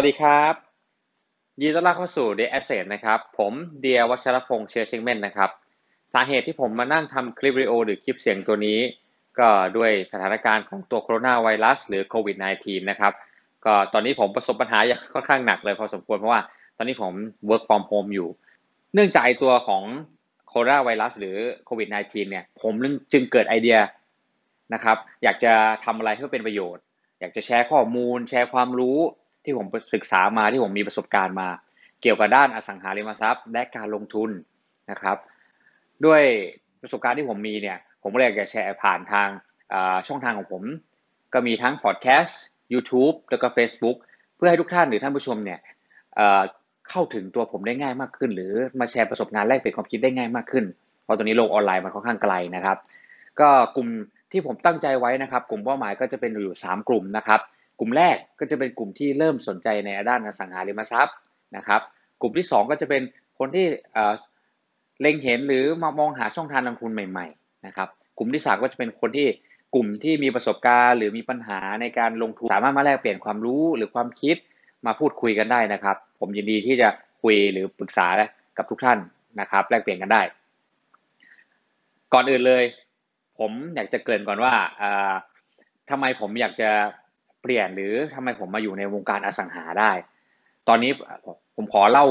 วัสดีครับ ยินดีต้อนรับเข้าสู่ The Asset นะครับ ผมเดียวัชรพงษ์เชื้อเชงเม่นนะครับ สาเหตุที่ผมมานั่งทำคลิปวิดีโอหรือคลิปเสียงตัวนี้ ก็ด้วยสถานการณ์ของตัวโคโรนาไวรัสหรือโควิด -19 นะครับ ก็ตอนนี้ผมประสบปัญหาอย่างค่อนข้างหนักเลยพอสมควรเพราะว่าตอนนี้ผม work from home อยู่ เนื่องจากตัวของโคโรนาไวรัสหรือโควิด -19 เนี่ย ผมจึงเกิดไอเดียนะครับ อยากจะทำอะไรเพื่อเป็นประโยชน์ อยากจะแชร์ข้อมูล แชร์ความรู้ ที่ผมศึกษามาที่ผมมีประสบการณ์มา เกี่ยวกับด้านอสังหาริมทรัพย์ และการลงทุนนะครับ ด้วยประสบการณ์ที่ผมมีเนี่ยผมเลยอยากจะแชร์ผ่านทางช่องทางของผม ก็มีทั้งพอดแคสต์ YouTube แล้วก็ Facebook เพื่อให้ทุกท่านหรือท่านผู้ชมเนี่ยเข้าถึงตัวผมได้ง่ายมากขึ้น หรือมาแชร์ประสบการณ์แลกเปลี่ยนความคิดได้ง่ายมากขึ้น เพราะตอนนี้โลกออนไลน์มันค่อนข้างไกลนะครับ ก็กลุ่มที่ผมตั้งใจไว้นะครับ กลุ่มเป้าหมายก็จะเป็นอยู่ 3 กลุ่มนะครับ กลุ่มแรกก็จะเป็นกลุ่มที่เริ่มสนใจในด้านอสังหาริมทรัพย์นะครับ กลุ่มที่ 2 ก็จะเป็นคนที่เล็งเห็นหรือมามองหาช่องทางลงทุนใหม่ๆนะครับกลุ่มที่ 3 ก็จะเป็นคนที่กลุ่มที่มีประสบการณ์ หรือมีปัญหาในการลงทุนสามารถมาแลกเปลี่ยนความรู้หรือความคิดมาพูดคุยกันได้นะครับ ผมยินดีที่จะคุยหรือปรึกษากับทุกท่านนะครับ แลกเปลี่ยนกันได้ ก่อนอื่นเลย ผมอยากจะเกริ่นก่อนว่าทำไมผมอยากจะ เปลี่ยนหรือทำไมผมมาอยู่ในวงการอสังหาได้ ตอนนี้ผมขอเล่า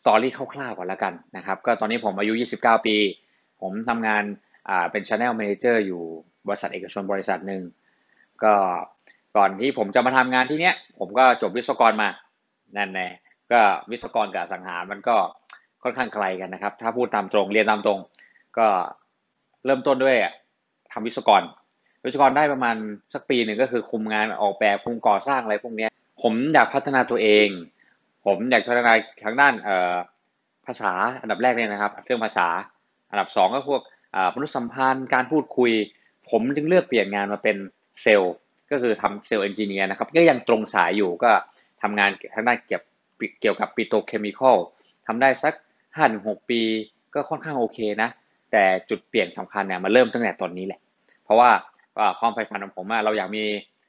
สตอรี่คร่าวๆก่อนแล้วกันนะครับ ก็ตอนนี้ผมอายุ 29 ปี ผมทำงานเป็น Channel Manager อยู่บริษัทเอกชนบริษัทหนึ่งก็ก่อนที่ผมจะมาทำงานที่เนี้ย ผมก็จบวิศวกรมานั่นแน่ก็วิศวกรกับสังหารมันก็ค่อนข้างไกลกันนะครับ ถ้าพูดตามตรงเรียนตามตรง ก็เริ่มต้นด้วยทำวิศวกร วิศวกรได้ประมาณสักปีหนึ่งก็คือคุมงานออกแบบคุมก่อสร้างอะไรพวกนี้ผมอยากพัฒนาตัวเอง ผมอยากพัฒนาทางด้านภาษาอันดับแรกเนี่ยนะครับ เรื่องภาษาอันดับ2ก็พวกมนุษยสัมพันธ์การพูดคุย ผมจึงเลือกเปลี่ยนงานมาเป็นเซลล์ก็คือทำเซลล์เอนจิเนียร์นะครับก็ยังตรงสายอยู่ก็ทำงานทางด้านเกี่ยวเกี่ยวกับปิโตเคมีคอลทำได้สัก5-6ปีก็ค่อนข้างโอเคนะ แต่จุดเปลี่ยนสำคัญเนี่ยมาเริ่มตั้งแต่ตอนนี้แหละ เพราะว่า ความใฝ่ฝันของผมเราอยากมี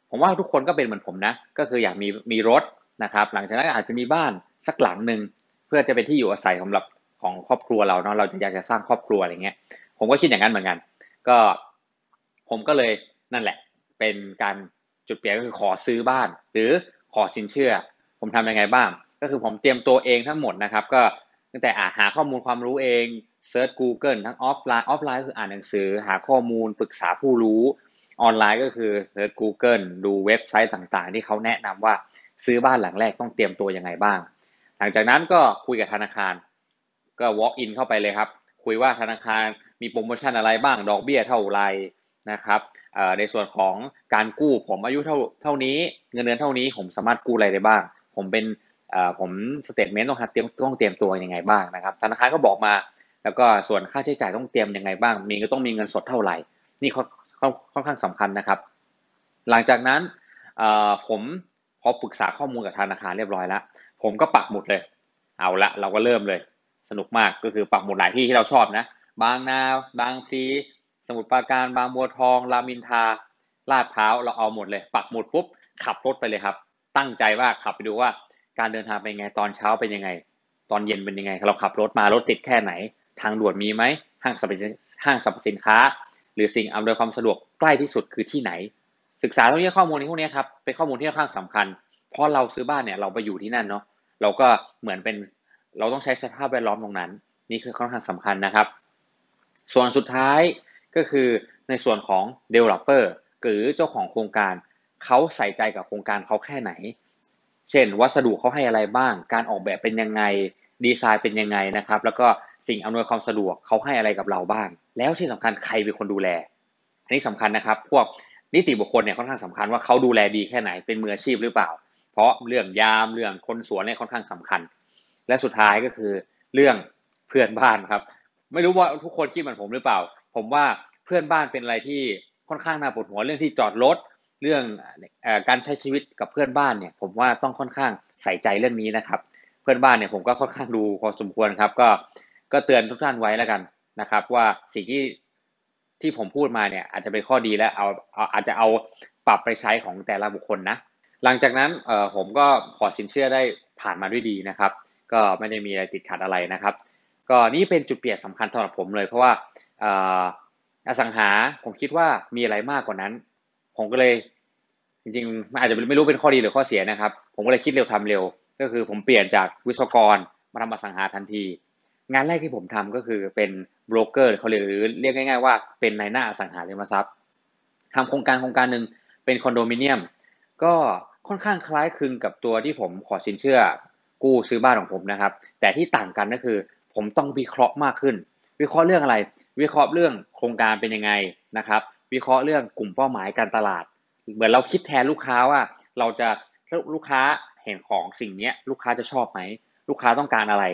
ผมว่าทุกคนก็เป็นเหมือนผมนะ ก็คืออยากมีมีรถนะครับ หลังจากนั้นอาจจะมีบ้านสักหลังหนึ่งเพื่อจะเป็นที่อยู่อาศัยสำหรับของครอบครัวเราเนาะเราจะอยากจะสร้างครอบครัวอะไรเงี้ย ผมก็คิดอย่างนั้นเหมือนกัน ก็ผมก็เลยนั่นแหละ เป็นการจุดเปลี่ยนก็คือขอซื้อบ้าน หรือขอสินเชื่อ ผมทำยังไงบ้าง ก็คือผมเตรียมตัวเองทั้งหมดนะครับ ก็ตั้งแต่หาข้อมูลความรู้เองเซิร์ช Google ทั้งออฟไลน์ออฟไลน์คืออ่านหนังสือ หาข้อมูลปรึกษาผู้รู้ ออนไลน์ก็คือเซิร์ช Google ดูเว็บไซต์ต่างๆ ที่เขาแนะนำว่าซื้อบ้านหลังแรกต้องเตรียมตัวยังไงบ้าง หลังจากนั้นก็คุยกับธนาคาร ก็ walk in เข้าไปเลยครับ คุยว่าธนาคารมีโปรโมชั่นอะไรบ้าง ดอกเบี้ยเท่าไรนะครับในส่วนของการกู้ผมอายุเท่าเท่านี้ เงินเดือนเท่านี้ผมสามารถกู้อะไรได้บ้าง ผมเป็นผม statement ต้องเตรียมต้องเตรียมตัวยังไงบ้างนะครับ ธนาคารก็บอกมา แล้วก็ส่วนค่าใช้จ่ายต้องเตรียมยังไงบ้าง มีก็ต้องมีเงินสดเท่าไหร่ นี่เขา ค่อนข้างสำคัญนะครับ หลังจากนั้นผมพอปรึกษาข้อมูลกับธนาคารเรียบร้อยแล้ว ผมก็ปักหมุดเลย เอาละเราก็เริ่มเลย สนุกมากก็คือปักหมุดหลายที่ที่เราชอบนะ บางนา บางพลีสมุทรปราการ บางบัวทอง รามินทา ลาดพร้าว เราเอาหมดเลย ปักหมุดปุ๊บ ขับรถไปเลยครับ ตั้งใจว่าขับไปดูว่าการเดินทางเป็นยังไง ตอนเช้าเป็นยังไง ตอนเย็นเป็นยังไง เราขับรถมารถติดแค่ไหน ทางด่วนมีไหม ห้างสรรพห้างสรรพสินค้า หรือสิ่งอำนวยความสะดวกใกล้ที่สุดคือที่ไหน ศึกษาตรงนี้ข้อมูลพวกนี้ครับเป็นข้อมูลที่ค่อนข้างสำคัญเพราะเราซื้อบ้านเนี่ยเราไปอยู่ที่นั่นเนาะเราก็เหมือนเป็นเราต้องใช้สภาพแวดล้อมตรงนั้น นี่คือค่อนข้างสำคัญนะครับ ส่วนสุดท้ายก็คือในส่วนของ developer หรือเจ้าของโครงการเขาใส่ใจกับโครงการเขาแค่ไหน เช่น วัสดุเขาให้อะไรบ้าง การออกแบบเป็นยังไง ดีไซน์เป็นยังไงนะครับ แล้วก็ สิ่งอำนวยความสะดวกเขาให้อะไรกับเราบ้าง แล้วที่สำคัญใครเป็นคนดูแล อันนี้สำคัญนะครับ พวกนิติบุคคลเนี่ยค่อนข้างสำคัญว่าเขาดูแลดีแค่ไหนเป็นมืออาชีพหรือเปล่า เพราะเรื่องยามเรื่องคนสวนเนี่ยค่อนข้างสำคัญ และสุดท้ายก็คือเรื่องเพื่อนบ้านครับ ไม่รู้ว่าทุกคนคิดเหมือนผมหรือเปล่า ผมว่าเพื่อนบ้านเป็นอะไรที่ค่อนข้างน่าปวดหัวเรื่องที่จอดรถเรื่องการใช้ชีวิตกับเพื่อนบ้านเนี่ย ผมว่าต้องค่อนข้างใส่ใจเรื่องนี้นะครับ เพื่อนบ้านเนี่ยผมก็ค่อนข้างดูพอสมควรครับก็ ก็เตือนทุกท่านไว้แล้วกันนะครับ ว่าสิ่งที่ที่ผมพูดมาเนี่ยอาจจะเป็นข้อดีและเอาเอาอาจจะเอาปรับไปใช้ของแต่ละบุคคลนะ หลังจากนั้นเออผมก็ขอสินเชื่อได้ผ่านมาด้วยดีนะครับ ก็ไม่ได้มีอะไรติดขัดอะไรนะครับ ก็นี่เป็นจุดเปลี่ยนสำคัญสำหรับผมเลย เพราะว่าอสังหาผมคิดว่ามีอะไรมากกว่านั้น ผมก็เลยจริงๆมันอาจจะไม่รู้เป็นข้อดีหรือข้อเสียนะครับ ผมก็เลยคิดเร็วทำเร็ว ก็คือผมเปลี่ยนจากวิศวกรมาทำอสังหาทันที งานแรกที่ผมทำก็คือเป็นโบรกเกอร์เขาเรียกหรือเรียกง่ายๆว่าเป็นนายหน้าอสังหาริมทรัพย์ทำโครงการโครงการหนึ่งเป็นคอนโดมิเนียม ก็ค่อนข้างคล้ายคลึงกับตัวที่ผมขอสินเชื่อ กู้ซื้อบ้านของผมนะครับ แต่ที่ต่างกันก็คือ ผมต้องวิเคราะห์มากขึ้น วิเคราะห์เรื่องอะไร วิเคราะห์เรื่องโครงการเป็นยังไงนะครับ วิเคราะห์เรื่องกลุ่มเป้าหมายการตลาด เหมือนเราคิดแทนลูกค้าว่า เราจะลูกค้าเห็นของสิ่งนี้ลูกค้าจะชอบไหมลูกค้าต้องการอะไร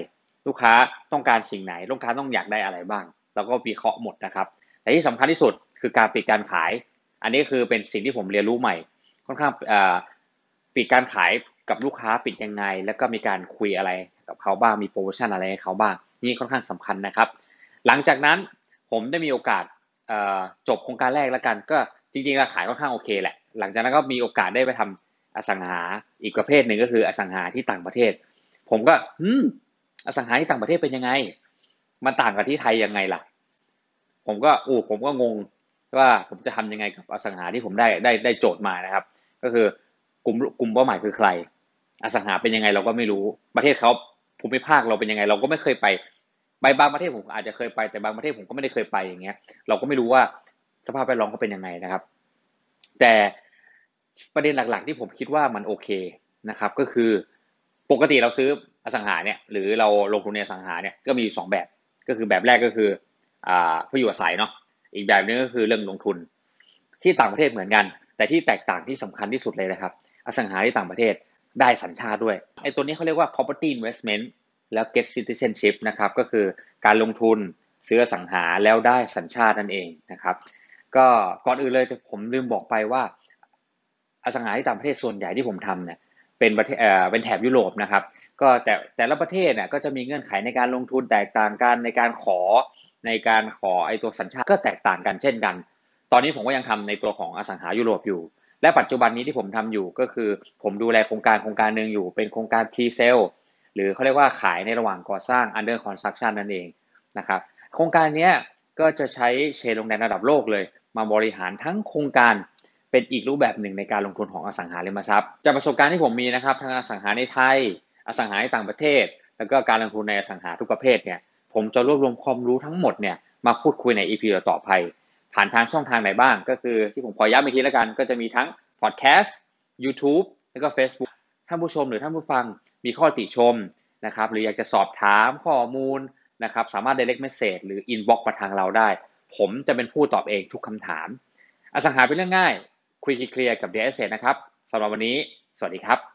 ลูกค้าต้องการสิ่งไหน ลูกค้าต้องอยากได้อะไรบ้าง แล้วก็วิเคราะห์หมดนะครับ แต่ที่สำคัญที่สุดคือการปิดการขาย อันนี้คือเป็นสิ่งที่ผมเรียนรู้ใหม่ ค่อนข้างปิดการขายกับลูกค้าปิดยังไง แล้วก็มีการคุยอะไรกับเขาบ้าง มีโปรโมชั่นอะไรให้เขาบ้าง นี่ค่อนข้างสำคัญนะครับ หลังจากนั้นผมได้มีโอกาสจบโครงการแรกแล้วกัน ก็จริงๆราขายค่อนข้างโอเคแหละ หลังจากนั้นก็มีโอกาสได้ไปทำอสังหาอีกประเภทหนึ่งก็คืออสังหาที่ต่างประเทศ ผมก็ อสังหาที่ต่างประเทศเป็นยังไง มันต่างกับที่ไทยยังไงล่ะ ผมก็โอ้ผมก็งงว่าผมจะทำยังไงกับอสังหาที่ผมได้ได้ได้โจทย์มานะครับ ก็คือกลุ่มกลุ่มเป้าหมายคือใคร อสังหาเป็นยังไงเราก็ไม่รู้ประเทศเขาภูมิภาคเราเป็นยังไง เราก็ไม่เคยไปไปบางประเทศผมอาจจะเคยไปแต่บางประเทศผมก็ไม่ได้เคยไปอย่างเงี้ย เราก็ไม่รู้ว่าสภาพแวดล้อมเขาเป็นยังไงนะครับ แต่ประเด็นหลักๆ ที่ผมคิดว่ามันโอเคนะครับ ก็คือปกติเราซื้อ อสังหาเนี่ยหรือเราลงทุนในอสังหาเนี่ยก็มีอยู่สองแบบก็คือแบบแรกก็คืออ่าผู้อยู่อาศัยเนาะอีกแบบนึงก็คือเรื่องลงทุน ที่ต่างประเทศเหมือนกัน แต่ที่แตกต่างที่สำคัญที่สุดเลยนะครับ อสังหาที่ต่างประเทศได้สัญชาติด้วยไอ้ตัวนี้เขาเรียกว่า property investment แล้ว get citizenship นะครับก็คือการลงทุนซื้ออสังหาแล้วได้สัญชาตินั่นเองนะครับ ก็ก่อนอื่นเลยผมลืมบอกไปว่า อสังหาที่ต่างประเทศส่วนใหญ่ที่ผมทำเนี่ยเป็นประเทศเอ่อเป็นแถบยุโรปนะครับ ก็แต่แต่ละประเทศเนี่ยก็จะมีเงื่อนไขในการลงทุนแตกต่างกันในการขอในการขอไอตัวสัญชาติก็แตกต่างกันเช่นกัน ตอนนี้ผมก็ยังทำในตัวของอสังหายุโรปอยู่ และปัจจุบันนี้ที่ผมทำอยู่ก็คือ ผมดูแลโครงการโครงการหนึ่งอยู่เป็นโครงการ pre sale หรือเขาเรียกว่าขายในระหว่างก่อสร้าง under construction นั่นเองนะครับโครงการนี้ก็จะใช้เชนโรงแรมระดับโลกเลย มาบริหารทั้งโครงการเป็นอีกรูปแบบหนึ่งในการลงทุนของอสังหาริมทรัพย์จากประสบการณ์ที่ผมมีนะครับทั้งอสังหาในไทย อสังหาในต่างประเทศ แล้วก็การลงทุนในอสังหาทุกประเภทเนี่ยผมจะรวบรวมความรู้ทั้งหมดเนี่ยมาพูดคุยใน EP ต่อไป ผ่านทางช่องทางไหนบ้าง ก็คือที่ผมขอย้ำอีกทีแล้วกันก็จะมีทั้ง Podcast YouTube แล้วก็ Facebook ท่านผู้ชมหรือท่านผู้ฟังมีข้อติชมนะครับหรืออยากจะสอบถามข้อมูลนะครับสามารถ direct message หรือ inbox มาทางเราได้ ผมจะเป็นผู้ตอบเองทุกคำถาม อสังหาเป็นเรื่องง่าย คุยเคลียร์กับ d s นะครับสำหรับวันนี้ สวัสดีครับ